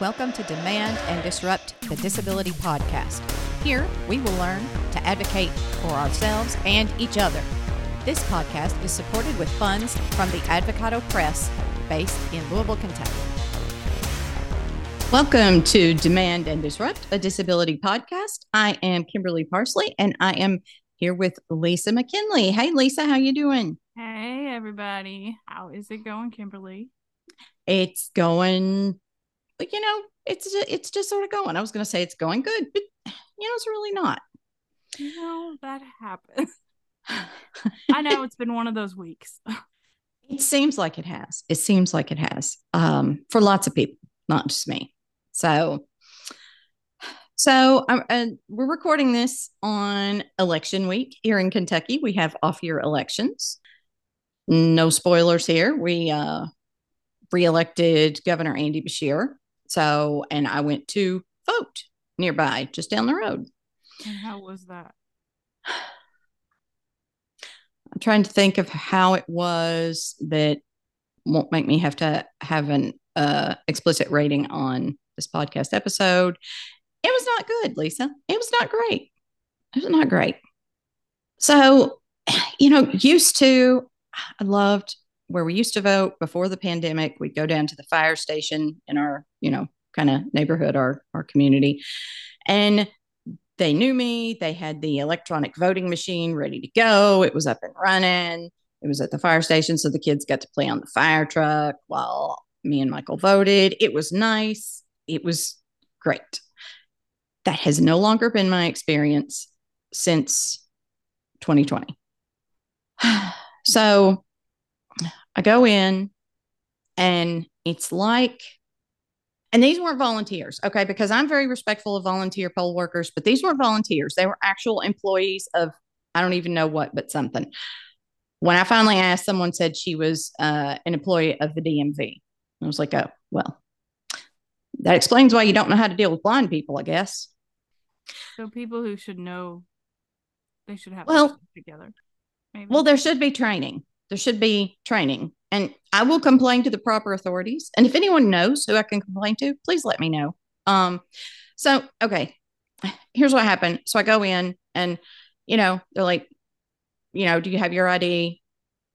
Welcome to Demand and Disrupt the Disability Podcast. Here, we will learn to advocate for ourselves and each other. This podcast is supported with funds from the Advocado Press, based in Louisville, Kentucky. Welcome to Demand and Disrupt a Disability Podcast. I am Kimberly Parsley, and I am here with Lisa McKinley. Hey, Lisa, how you doing? Hey, everybody. How is it going, Kimberly? It's going you know, it's it's just sort of going. I was going to say it's going good, but you know, it's really not. You know, that happens. I know it's been one of those weeks. it seems like it has. It seems like it has um, for lots of people, not just me. So, so uh, we're recording this on election week here in Kentucky. We have off-year elections. No spoilers here. We uh, reelected Governor Andy Beshear so, and I went to vote nearby, just down the road. And how was that? I'm trying to think of how it was that won't make me have to have an uh, explicit rating on this podcast episode. It was not good, Lisa. It was not great. It was not great. So, you know, used to, I loved where we used to vote before the pandemic, we'd go down to the fire station in our, you know, kind of neighborhood, our our community. And they knew me. They had the electronic voting machine ready to go. It was up and running. It was at the fire station. So the kids got to play on the fire truck while me and Michael voted. It was nice. It was great. That has no longer been my experience since 2020. so I go in and it's like, and these weren't volunteers, okay, because I'm very respectful of volunteer poll workers, but these weren't volunteers. They were actual employees of, I don't even know what, but something. When I finally asked, someone said she was uh, an employee of the DMV. I was like, oh, well, that explains why you don't know how to deal with blind people, I guess. So people who should know, they should have well together. Maybe. Well, there should be training there should be training. And I will complain to the proper authorities. And if anyone knows who I can complain to, please let me know. Um, so okay, here's what happened. So I go in and you know, they're like, you know, do you have your ID?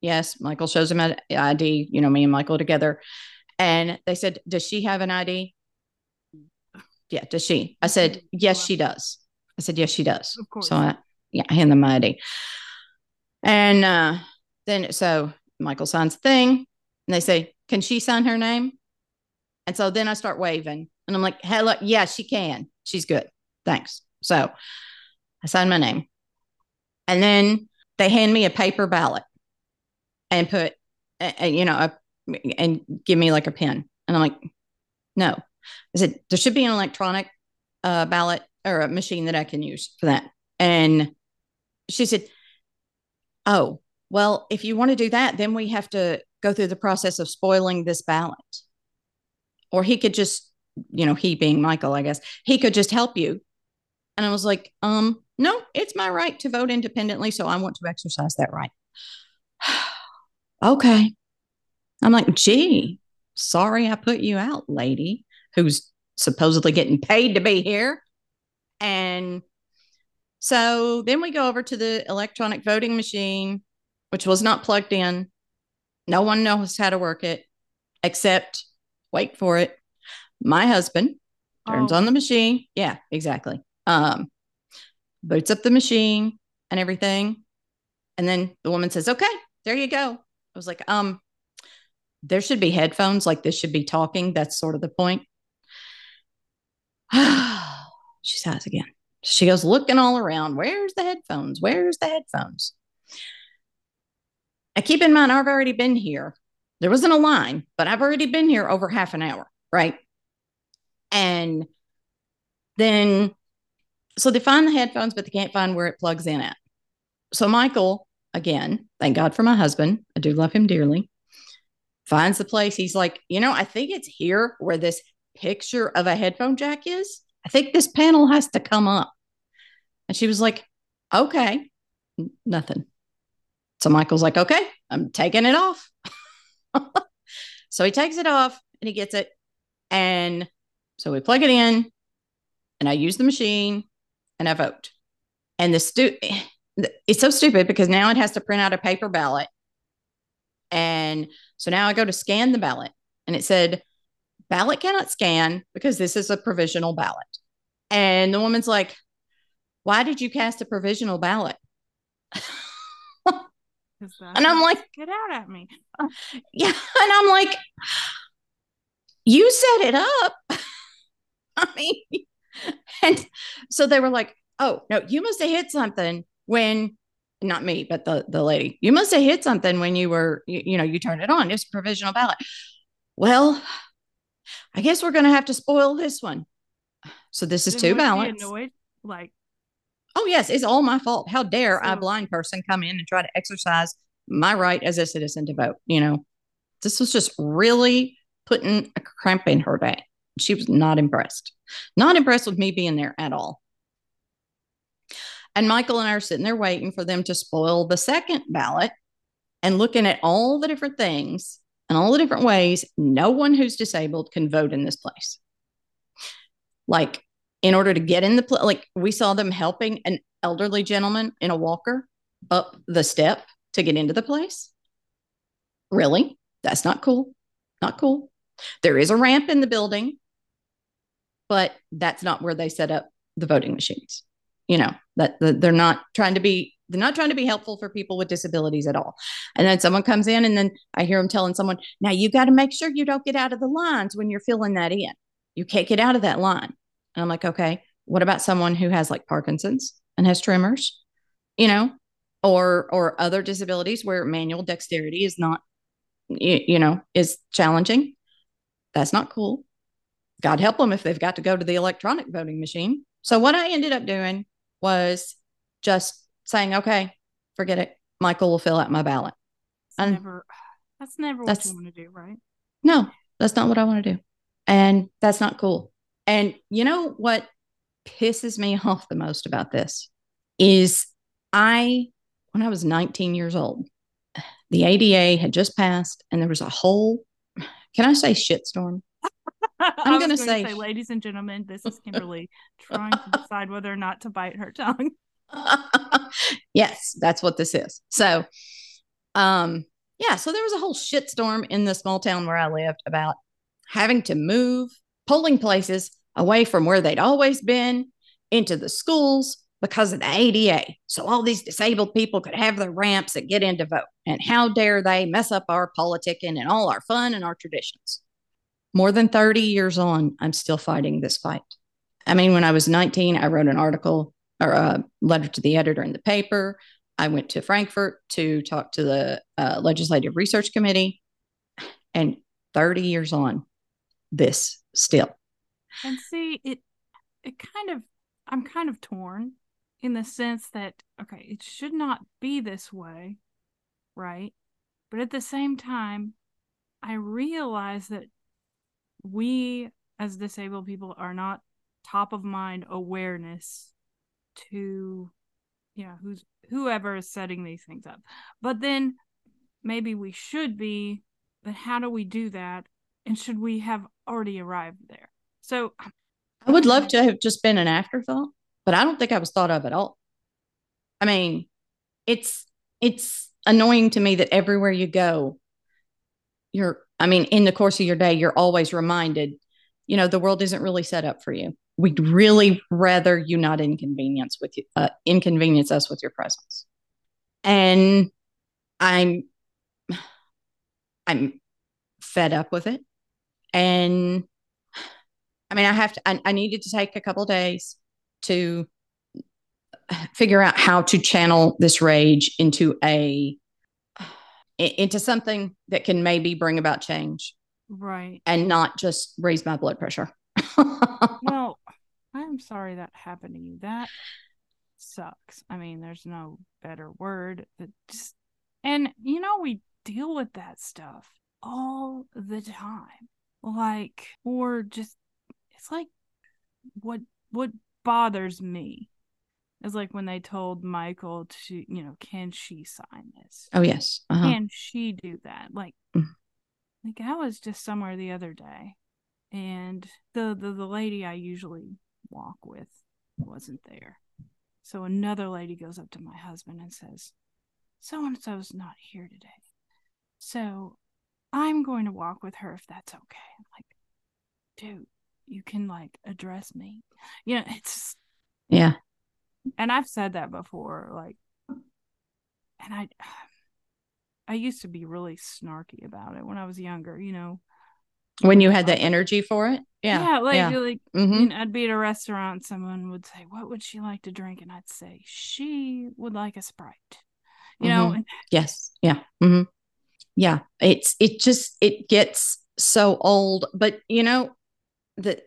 Yes, Michael shows him an ID, you know, me and Michael together. And they said, Does she have an ID? Yeah, does she? I said, Yes, she does. I said, Yes, she does. Of course. So I yeah, I hand them my ID. And uh then so Michael signs the thing and they say, Can she sign her name? And so then I start waving and I'm like, Hello, yeah, she can. She's good. Thanks. So I sign my name. And then they hand me a paper ballot and put, you know, a, and give me like a pen. And I'm like, no. I said, there should be an electronic uh, ballot or a machine that I can use for that. And she said, oh, well, if you want to do that, then we have to go through the process of spoiling this ballot. Or he could just, you know, he being Michael, I guess, he could just help you. And I was like, um, no, it's my right to vote independently. So I want to exercise that right. okay. I'm like, gee, sorry I put you out, lady, who's supposedly getting paid to be here. And so then we go over to the electronic voting machine which was not plugged in. No one knows how to work it except, wait for it, my husband turns oh. on the machine. Yeah, exactly. Um, boots up the machine and everything. And then the woman says, okay, there you go. I was like, um, there should be headphones, like this should be talking. That's sort of the point. she says again. She goes looking all around. Where's the headphones? Where's the headphones? And keep in mind, I've already been here. There wasn't a line, but I've already been here over half an hour, right? And then, so they find the headphones, but they can't find where it plugs in at. So Michael, again, thank God for my husband. I do love him dearly. Finds the place. He's like, you know, I think it's here where this picture of a headphone jack is. I think this panel has to come up. And she was like, okay, nothing. So Michael's like, okay, I'm taking it off. so he takes it off and he gets it. And So we plug it in and I use the machine and I vote. And the stu it's so stupid because now it has to print out a paper ballot. And so now I go to scan the ballot and it said ballot cannot scan because this is a provisional ballot. And the woman's like, Why did you cast a provisional ballot? and I'm like, Get out at me. Yeah. And I'm like, You set it up. I mean, and so they were like, Oh, no, you must have hit something when not me, but the the lady. You must have hit something when you were, you, you know, you turned it on. It's provisional ballot. Well, I guess we're going to have to spoil this one. So this is two ballots. Annoyed, like, oh yes, it's all my fault. How dare so, a blind person come in and try to exercise my right as a citizen to vote? You know, this was just really putting a cramp in her day. She was not impressed. Not impressed with me being there at all. And Michael and I are sitting there waiting for them to spoil the second ballot and looking at all the different things and all the different ways no one who's disabled can vote in this place. Like, in order to get in the place, like we saw them helping an elderly gentleman in a walker up the step to get into the place. Really? That's not cool. Not cool. There is a ramp in the building, but that's not where they set up the voting machines. You know, that, that they're not trying to be they're not trying to be helpful for people with disabilities at all. And then someone comes in, and then I hear them telling someone, now you got to make sure you don't get out of the lines when you're filling that in. You can't get out of that line. And I'm like, okay, what about someone who has like Parkinson's and has tremors, you know, or or other disabilities where manual dexterity is not, you, you know, is challenging? That's not cool. God help them if they've got to go to the electronic voting machine. So what I ended up doing was just saying, okay, forget it. Michael will fill out my ballot. That's and never, that's never that's, what you want to do, right? No, that's not what I want to do. And that's not cool. And you know what pisses me off the most about this is I, when I was 19 years old, the ADA had just passed and there was a whole, can I say shitstorm? I'm going to say, say, ladies and gentlemen, this is Kimberly trying to decide whether or not to bite her tongue. yes, that's what this is. So, um, yeah, so there was a whole shitstorm in the small town where I lived about having to move polling places away from where they'd always been into the schools because of the ADA. So all these disabled people could have their ramps and get in to vote. And how dare they mess up our politicking and all our fun and our traditions? More than 30 years on, I'm still fighting this fight. I mean, when I was 19, I wrote an article or a letter to the editor in the paper. I went to Frankfort to talk to the uh, Legislative Research Committee. And 30 years on, this still. And see, it it kind of I'm kind of torn in the sense that okay, it should not be this way, right? But at the same time, I realize that we as disabled people are not top of mind awareness to yeah who's whoever is setting these things up. But then maybe we should be but how do we do that? And should we have already arrived there so i would love to have just been an afterthought but i don't think i was thought of at all i mean it's it's annoying to me that everywhere you go you're i mean in the course of your day you're always reminded you know the world isn't really set up for you we'd really rather you not inconvenience with you, uh, inconvenience us with your presence. And I'm, I'm fed up with it. And I mean, I have to, I, I needed to take a couple days to figure out how to channel this rage into a, into something that can maybe bring about change. Right. And not just raise my blood pressure. well, I'm sorry that happened to you. That sucks. I mean, there's no better word. That just and you know we deal with that stuff all the time. Like or just it's like what what bothers me is like when they told Michael to, you know, can she sign this? Oh yes. Uh-huh. Can she do that? Like mm. like I was just somewhere the other day and the, the the lady I usually walk with wasn't there. So another lady goes up to my husband and says, "So and so's not here today, so I'm going to walk with her if that's okay." I'm like, dude, you can like address me. You know, it's yeah. And I've said that before, like, and I, I used to be really snarky about it when I was younger. You know, when you had the energy for it yeah yeah like yeah. like Mhm. you know, i'd be at a restaurant someone would say what would she like to drink and i'd say she would like a sprite you know Mhm. and yes yeah hmm yeah it's it just it gets so old but you know the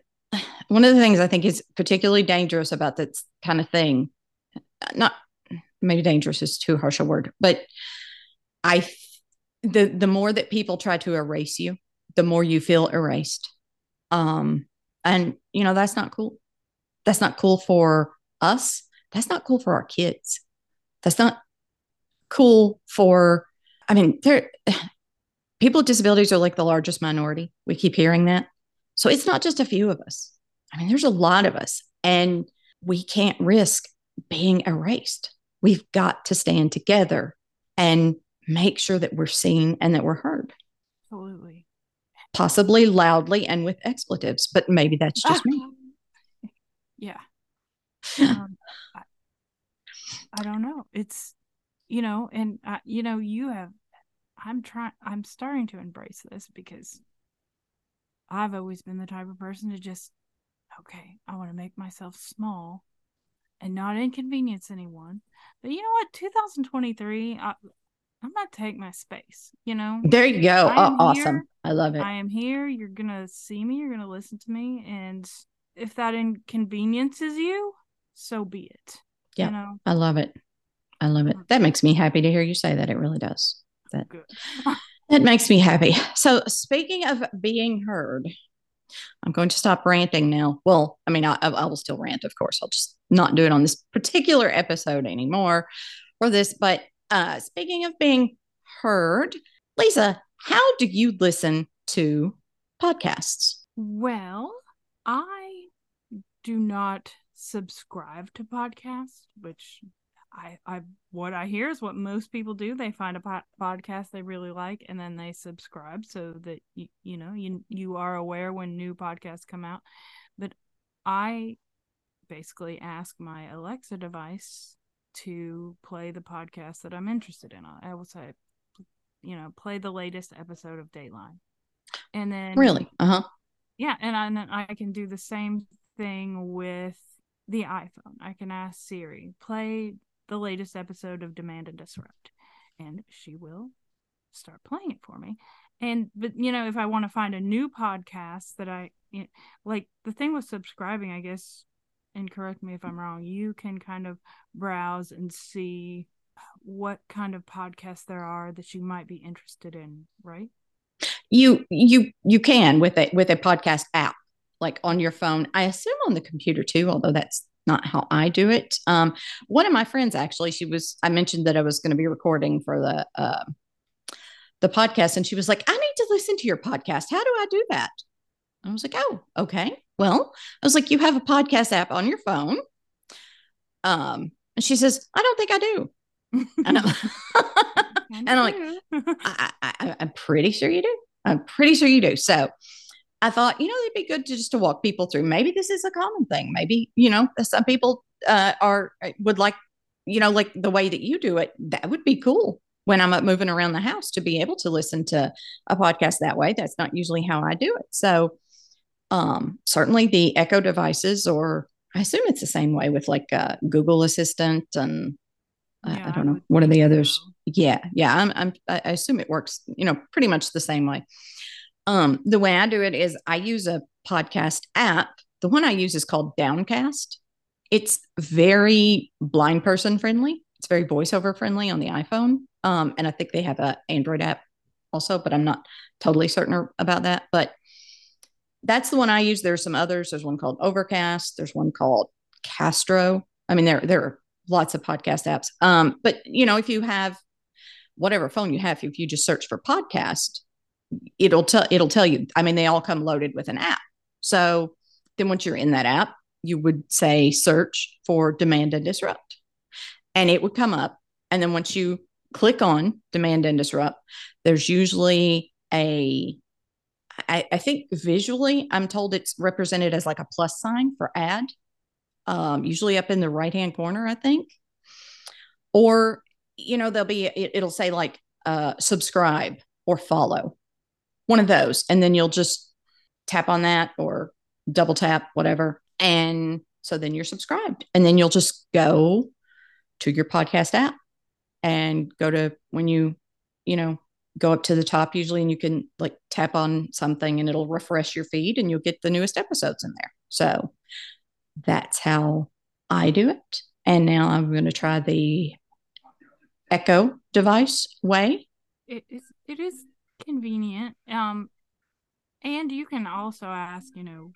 one of the things i think is particularly dangerous about this kind of thing not maybe dangerous is too harsh a word but i the the more that people try to erase you the more you feel erased. Um and you know that's not cool. That's not cool for us. That's not cool for our kids. That's not cool for i mean there people with disabilities are like the largest minority. We keep hearing that so it's not just a few of us. I mean there's a lot of us and we can't risk being erased. We've got to stand together and make sure that we're seen and that we're heard. Absolutely. Possibly loudly and with expletives but maybe that's just me. Yeah. Um, I, I don't know. It's you know and I, you know you have i'm trying i'm starting to embrace this because i've always been the type of person to just okay i want to make myself small and not inconvenience anyone but you know what 2023 I, i'm gonna take my space you know there you go I oh, awesome here. i love it I am here. You're gonna see me. You're gonna listen to me, and if that inconveniences you, so be it. Yeah. You know, i love it i love it that makes me happy to hear you say that it really does that good. That makes me happy. So, speaking of being heard, I'm going to stop ranting now. Well, I mean, I, I will still rant, of course. I'll just not do it on this particular episode anymore for this. But uh, speaking of being heard, Lisa, how do you listen to podcasts? Well, I do not subscribe to podcasts, which I, I, what I hear is what most people do. They find a po- podcast they really like, and then they subscribe so that you, you know, you, you are aware when new podcasts come out. But I basically ask my Alexa device to play the podcast that I'm interested in. I will say, you know, play the latest episode of Dateline. And then Really? Uh huh. yeah, and, I, and then I can do the same thing with the iPhone. I can ask Siri, play the latest episode of Demand and Disrupt, and she will start playing it for me. And but you know, if I want to find a new podcast that I you know, like, the thing with subscribing, I guess, and correct me if I'm wrong, you can kind of browse and see what kind of podcasts there are that you might be interested in, right? You you you can with a with a podcast app like on your phone. I assume on the computer too, although that's not how I do it. Um, one of my friends actually, she was. I mentioned that I was going to be recording for the uh, the podcast, and she was like, "I need to listen to your podcast. How do I do that?" I was like, "Oh, okay. Well, I was like, you have a podcast app on your phone." Um, and she says, "I don't think I do." And I'm, and I'm like, I, I, I'm pretty sure you do. I'm pretty sure you do. So I thought, you know, it'd be good to just to walk people through. Maybe this is a common thing. Maybe, you know, some people uh, are would like, you know, like the way that you do it. That would be cool when I'm up moving around the house to be able to listen to a podcast that way. That's not usually how I do it. So um, certainly the Echo devices, or I assume it's the same way with like uh, Google Assistant and I- Yeah, I I don't know what are the others. so. Yeah, yeah. I'm, I'm I assume it works, you know, pretty much the same way. Um, the way I do it is I use a podcast app. The one I use is called Downcast. It's very blind person friendly. It's very voiceover friendly on the iPhone. Um, and I think they have a Android app also, but I'm not totally certain about that. But that's the one I use. There's some others. There's one called Overcast. There's one called Castro. I mean, there there are lots of podcast apps. Um, but you know, if you have whatever phone you have, if you just search for podcast, it'll tell it'll tell you. I mean, they all come loaded with an app. So then once you're in that app, you would say search for demand and disrupt, and it would come up. And then once you click on demand and disrupt, there's usually a I, I, think visually, I'm told it's represented as like a plus sign for ad, um, usually up in the right hand corner, I think. Or, you know, there'll be, it, it'll say like uh, subscribe or follow, one of those. And then you'll just tap on that or double tap, whatever. And so then you're subscribed. And then you'll just go to your podcast app and go to when you, you know, go up to the top usually and you can like tap on something and it'll refresh your feed and you'll get the newest episodes in there. So that's how I do it. And now I'm going to try the Echo device way. It is it is convenient. Um and you can also ask, you know,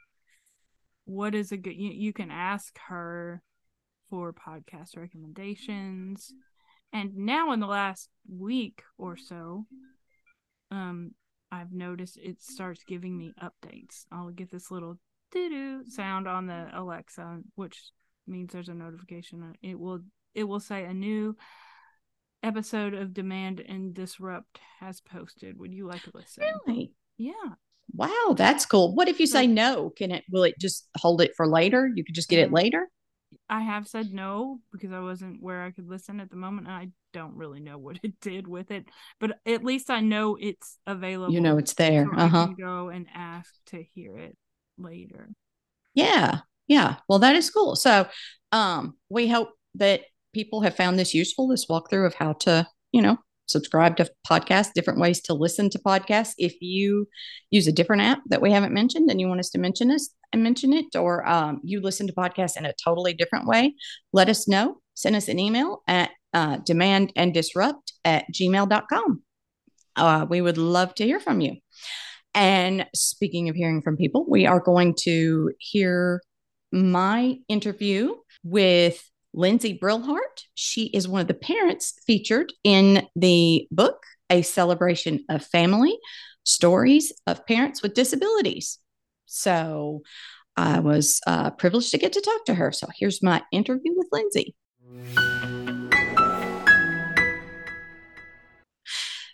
what is a good you, you can ask her for podcast recommendations and now in the last week or so, um, I've noticed it starts giving me updates. I'll get this little doo doo sound on the Alexa, which means there's a notification. It will it will say a new episode of Demand and Disrupt has posted. Would you like to listen? Really? Yeah. Wow, that's cool. What if you say no? Can it will it just hold it for later? You could just get it later? I have said no because I wasn't where I could listen at the moment. I don't really know what it did with it, but at least I know it's available. You know it's there. So uh huh. Go and ask to hear it later. Yeah, yeah. Well, that is cool. So, um, we hope that people have found this useful. This walkthrough of how to, you know, subscribe to podcasts, different ways to listen to podcasts. If you use a different app that we haven't mentioned and you want us to mention us and mention it, or um, you listen to podcasts in a totally different way, let us know. Send us an email at uh, demand and disrupt at gmail.com. Uh, we would love to hear from you. And speaking of hearing from people, we are going to hear my interview with Lindsay Brillhart. She is one of the parents featured in the book, A Celebration of Family Stories of Parents with Disabilities. So I was uh, privileged to get to talk to her. So here's my interview with Lindsay.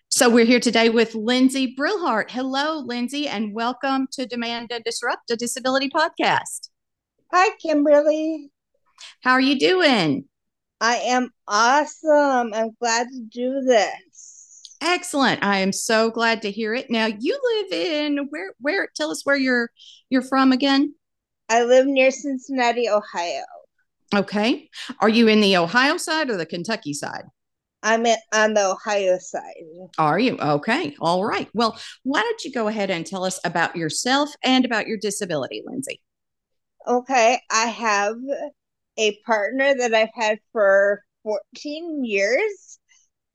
So we're here today with Lindsay Brillhart. Hello, Lindsay, and welcome to Demand and Disrupt, a disability podcast. Hi, Kimberly. How are you doing? I am awesome. I'm glad to do this. Excellent. I am so glad to hear it. Now you live in where where tell us where you're you're from again? I live near Cincinnati, Ohio. Okay. Are you in the Ohio side or the Kentucky side? I'm in, on the Ohio side. Are you? Okay. All right. Well, why don't you go ahead and tell us about yourself and about your disability, Lindsay? Okay. I have a partner that I've had for 14 years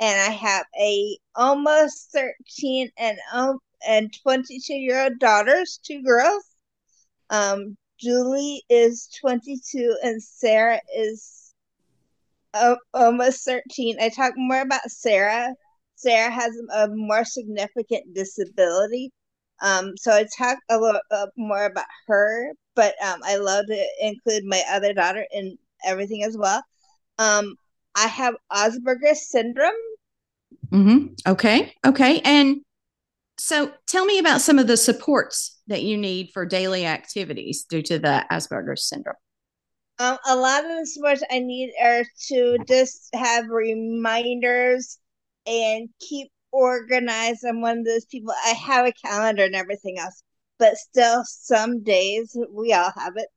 and I have a almost 13 and um and 22 year old daughters, two girls. Um Julie is 22 and Sarah is uh, almost 13. I talk more about Sarah. Sarah has a more significant disability. Um, so I talk a little uh, more about her, but um, I love to include my other daughter in everything as well. Um, I have Asperger's syndrome. Mm-hmm. Okay. Okay. And so tell me about some of the supports that you need for daily activities due to the Asperger's syndrome. Um, a lot of the supports I need are to just have reminders and keep organized. I'm one of those people, I have a calendar and everything else, but still, some days we all have it.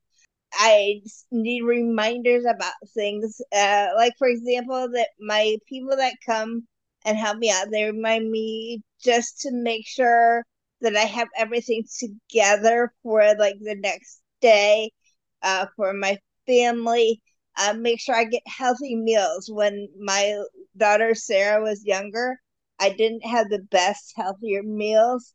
I need reminders about things. Uh, like, for example, that my people that come and help me out, they remind me just to make sure that I have everything together for like the next day uh, for my family. Uh, make sure I get healthy meals. When my daughter Sarah was younger, I didn't have the best, healthier meals,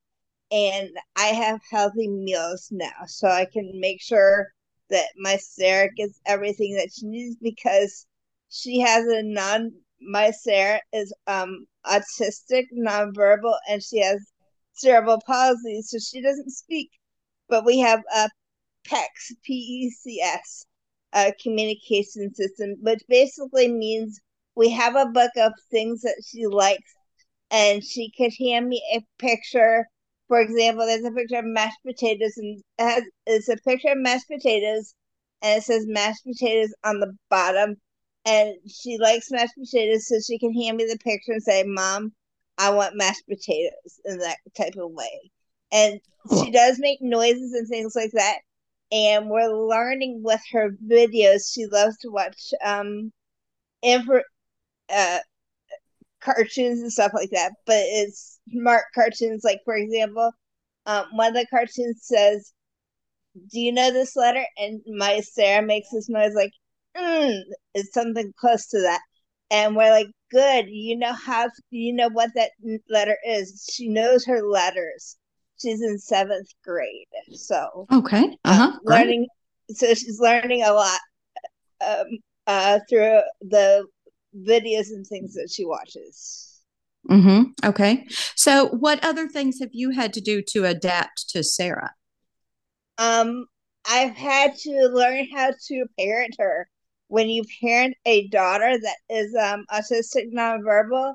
and I have healthy meals now, so I can make sure that my Sarah gets everything that she needs because she has a non. My Sarah is um autistic, nonverbal, and she has cerebral palsy, so she doesn't speak. But we have a PECS, P E C S, uh, communication system, which basically means we have a book of things that she likes, and she could hand me a picture. For example, there's a picture of mashed potatoes, and it has, it's a picture of mashed potatoes, and it says mashed potatoes on the bottom. And she likes mashed potatoes, so she can hand me the picture and say, "Mom, I want mashed potatoes," in that type of way. And she does make noises and things like that. And we're learning with her videos. She loves to watch um, info, uh, cartoons and stuff like that, but it's smart cartoons. Like, for example, um, one of the cartoons says, Do you know this letter? And my Sarah makes this noise like, mm, it's something close to that. And we're like, Good, you know how, you know what that letter is. She knows her letters. She's in seventh grade. So, okay. Uh-huh. Uh, learning, so she's learning a lot um, uh, through the videos and things that she watches. Mm-hmm. Okay. So, what other things have you had to do to adapt to Sarah? Um, I've had to learn how to parent her. When you parent a daughter that is um autistic nonverbal,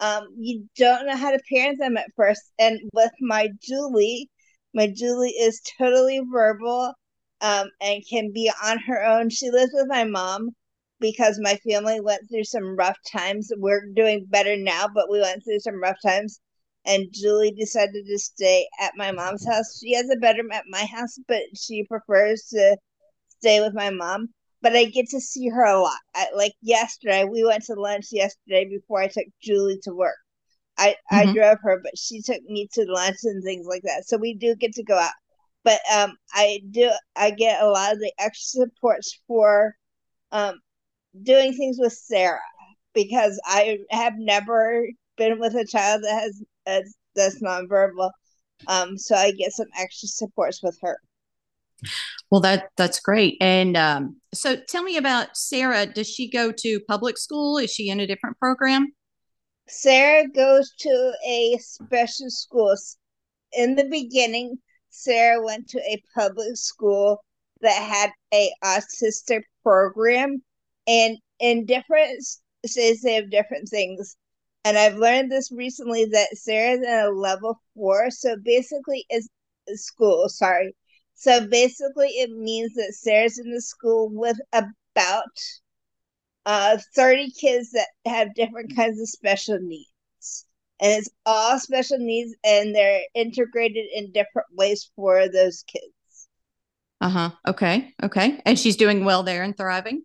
um, you don't know how to parent them at first. And with my Julie, my Julie is totally verbal um, and can be on her own. She lives with my mom because my family went through some rough times. We're doing better now, but we went through some rough times. And Julie decided to stay at my mom's house. She has a bedroom at my house, but she prefers to stay with my mom. But I get to see her a lot. I, like yesterday, we went to lunch yesterday before I took Julie to work. I, mm-hmm. I drove her, but she took me to lunch and things like that. So we do get to go out. But um, I do I get a lot of the extra supports for um, doing things with Sarah because I have never been with a child that has uh, that's nonverbal. Um, so I get some extra supports with her. Well, that that's great. And um, so, tell me about Sarah. Does she go to public school? Is she in a different program? Sarah goes to a special school. In the beginning, Sarah went to a public school that had a autistic program and in different states they have different things. And i've learned this recently that sarah's in a level four so basically it's school sorry. So basically it means that sarah's in the school with about uh 30 kids that have different kinds of special needs. And it's all special needs and they're integrated in different ways for those kids. Uh-huh. Okay. Okay. And she's doing well there and thriving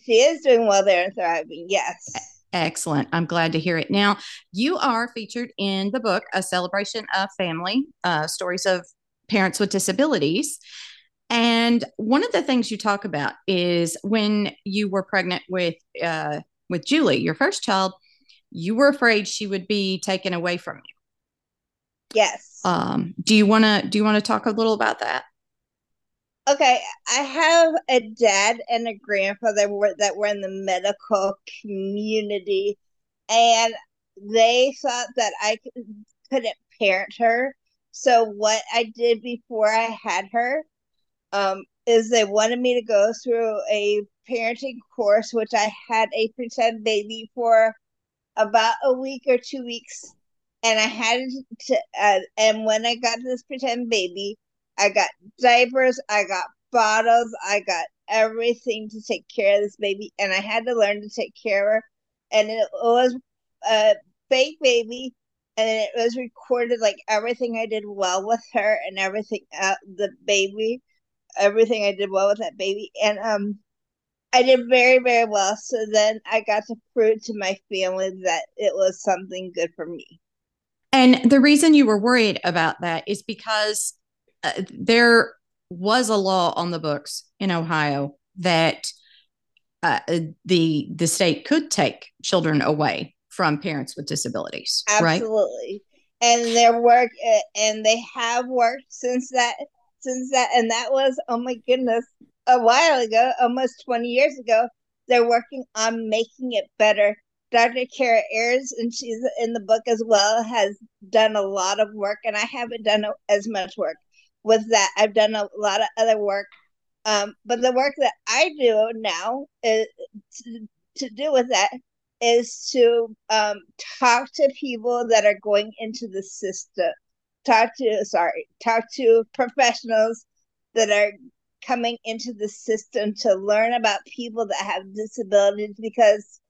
she is doing well there and thriving. Yes. Excellent. I'm glad to hear it. Now, you are featured in the book, A Celebration of Family uh, Stories of Parents with Disabilities. And one of the things you talk about is when you were pregnant with uh, with Julie, your first child, you were afraid she would be taken away from you. Yes. Um, do you want to do you want to talk a little about that? Okay, I have a dad and a grandfather that were in the medical community, and they thought that I couldn't parent her. So what I did before I had her, um, is they wanted me to go through a parenting course, which I had a pretend baby for about a week or two weeks, and I had to. Uh, and when I got this pretend baby, I got diapers, I got bottles, I got everything to take care of this baby, and I had to learn to take care of her. And it was a fake baby, and it was recorded like everything I did well with her and everything uh, the baby, everything I did well with that baby, and um, I did very very well. So then I got to prove to my family that it was something good for me. And the reason you were worried about that is because uh, there was a law on the books in Ohio that uh, the the state could take children away from parents with disabilities. Absolutely, right? and their work uh, and they have worked since that since that and that was oh my goodness a while ago, almost twenty years ago. They're working on making it better. Dr. Kara Ayers, and she's in the book as well, has done a lot of work, and I haven't done as much work with that. I've done a lot of other work. Um, but the work that I do now is to, to do with that is to um, talk to people that are going into the system. Talk to sorry, talk to professionals that are coming into the system to learn about people that have disabilities because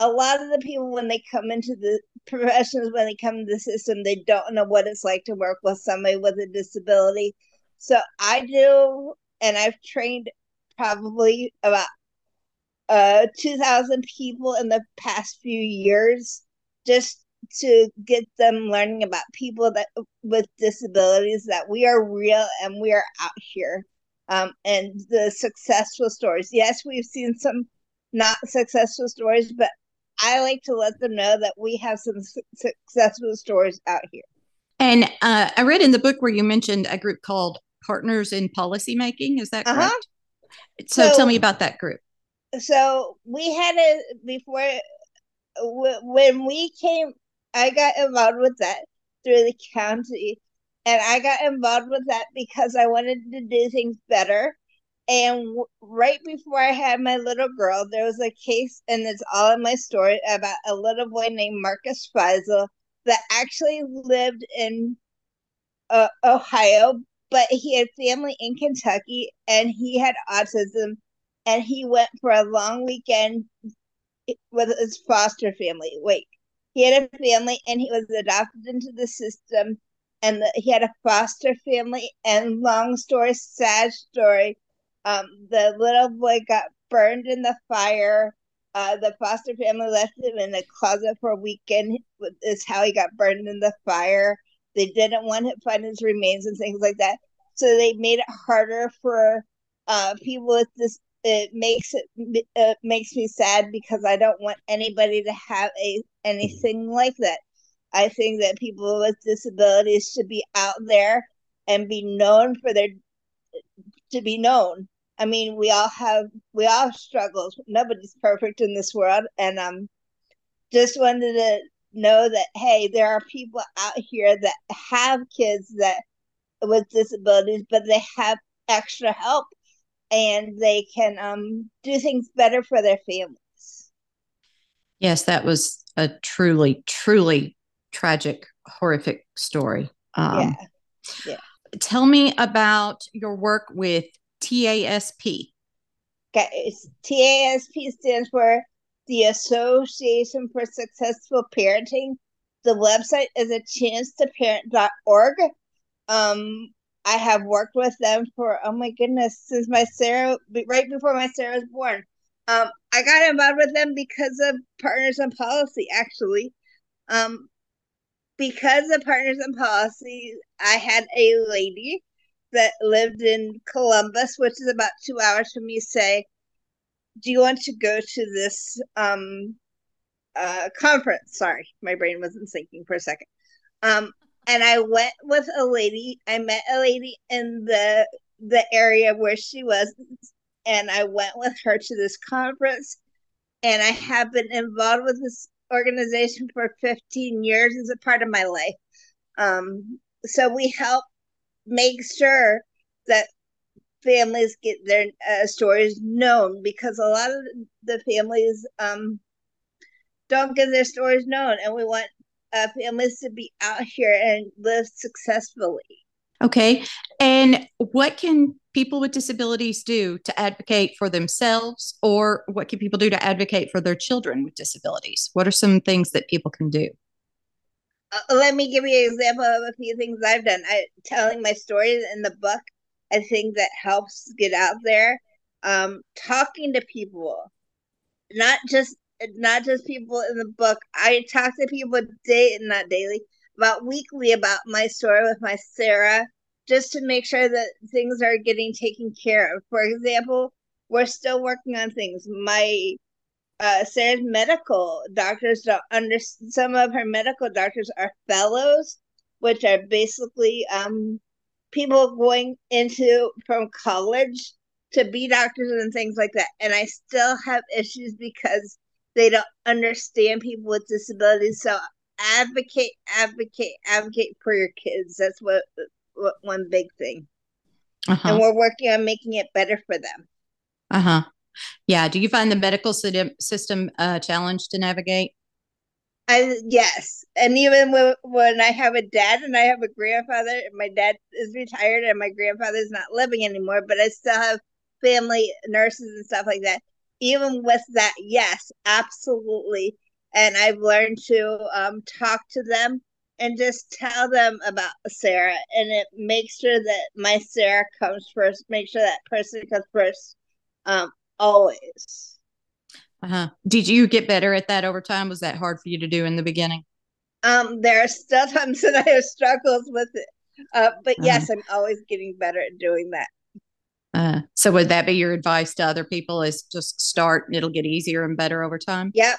a lot of the people when they come into the professions when they come into the system they don't know what it's like to work with somebody with a disability. So i do and i've trained probably about uh 2000 people in the past few years just to get them learning about people that with disabilities that we are real and we are out here um, and the successful stories. Yes we've seen some not successful stories but I like to let them know that we have some su- successful stories out here. And uh, I read in the book where you mentioned a group called Partners in Policymaking. Is that correct? Uh-huh. So, so, tell me about that group. So we had a before when we came. I got involved with that through the county, and I got involved with that because I wanted to do things better and right before I had my little girl, there was a case, and it's all in my story about a little boy named Marcus Fiesel that actually lived in uh, Ohio, but he had family in Kentucky, and he had autism, and he went for a long weekend with his foster family. Wait, he had a family, and he was adopted into the system, and the, he had a foster family. And long story, sad story um, the little boy got burned in the fire. Uh, the foster family left him in a closet for a weekend. Is how he got burned in the fire. They didn't want to find his remains and things like that, so they made it harder for uh, people with this. It makes it, it makes me sad because I don't want anybody to have a anything like that. I think that people with disabilities should be out there and be known for their to be known I mean, we all have we all struggle. Nobody's perfect in this world, and um, just wanted to know that hey, there are people out here that have kids that with disabilities, but they have extra help, and they can um do things better for their families. Yes, that was a truly, truly tragic, horrific story. Um, yeah. Yeah. Tell me about your work with TASP? Okay, TASP stands for the Association for Successful Parenting. The website is a chance to parent.org. Um, I have worked with them for oh my goodness since my Sarah right before my Sarah was born. Um, I got involved with them because of Partners in Policy. Actually, um, because of Partners in Policy, I had a lady that lived in Columbus, which is about two hours from me, say, "Do you want to go to this um, uh, conference?" Sorry, my brain wasn't thinking for a second. Um, and I went with a lady. I met a lady in the the area where she was, and I went with her to this conference. And I have been involved with this organization for 15 years as a part of my life. Um, so we help make sure that families get their uh, stories known because a lot of the families um, don't get their stories known, and we want uh, families to be out here and live successfully. Okay. And what can people with disabilities do to advocate for themselves, or what can people do to advocate for their children with disabilities? What are some things that people can do? Uh, let me give you an example of a few things I've done. I telling my stories in the book. I think that helps get out there. Um, talking to people, not just not just people in the book. I talk to people day not daily, about weekly about my story with my Sarah, just to make sure that things are getting taken care of. For example, we're still working on things. My uh, Sarah's medical doctors don't understand. Some of her medical doctors are fellows, which are basically um, people going into from college to be doctors and things like that. And I still have issues because they don't understand people with disabilities. So advocate, advocate, advocate for your kids. That's what one big thing. Uh-huh. And we're working on making it better for them. Uh huh. Yeah. Do you find the medical system system uh, challenge to navigate? I yes, and even when, I have a dad and I have a grandfather, my dad is retired and my grandfather is not living anymore, but I still have family nurses and stuff like that. Even with that, yes, absolutely. And I've learned to um, talk to them and just tell them about Sarah, and it makes sure that my Sarah comes first. Make sure that person comes first, um, always. Uh-huh. Did you get better at that over time? Was that hard for you to do in the beginning? Um, there are still times that I have struggles with it, uh, but uh-huh. yes, I'm always getting better at doing that. Uh, so would that be your advice to other people? Is just start; it'll get easier and better over time. Yep.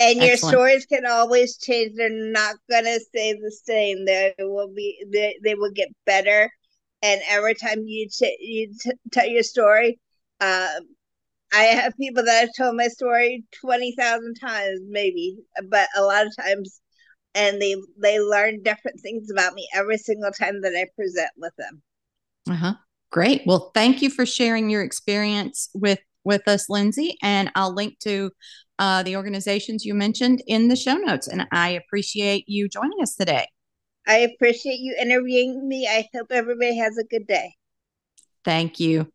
And your stories can always change. They're not gonna stay the same. They will be. They, they will get better. And every time you t- you t- tell your story, um, I have people that have told my story twenty thousand times, maybe, but a lot of times, and they they learn different things about me every single time that I present with them. Uh huh. Great. Well, thank you for sharing your experience with with us, Lindsay, and I'll link to uh, the organizations you mentioned in the show notes. And I appreciate you joining us today. I appreciate you interviewing me. I hope everybody has a good day. Thank you.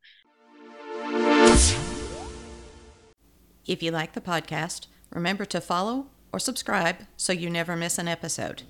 If you like the podcast, remember to follow or subscribe so you never miss an episode.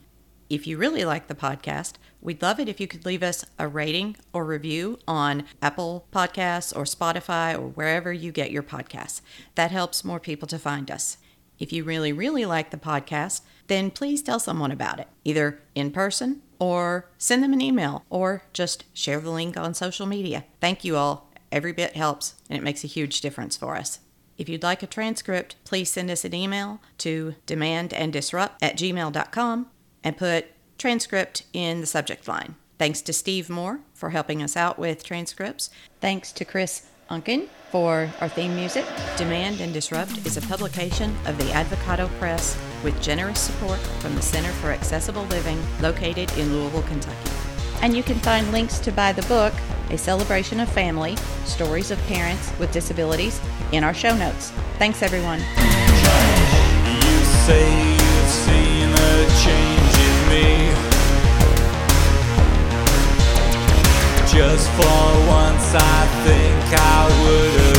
If you really like the podcast, we'd love it if you could leave us a rating or review on Apple Podcasts or Spotify or wherever you get your podcasts. That helps more people to find us. If you really, really like the podcast, then please tell someone about it, either in person or send them an email or just share the link on social media. Thank you all. Every bit helps and it makes a huge difference for us. If you'd like a transcript, please send us an email to demandanddisrupt at gmail.com and put transcript in the subject line. Thanks to Steve Moore for helping us out with transcripts. Thanks to Chris Ankin for our theme music. Demand and Disrupt is a publication of the Advocado Press with generous support from the Center for Accessible Living located in Louisville, Kentucky. And you can find links to buy the book, A Celebration of Family Stories of Parents with Disabilities, in our show notes. Thanks, everyone. You say you've seen a change in me. Just for once, I think I would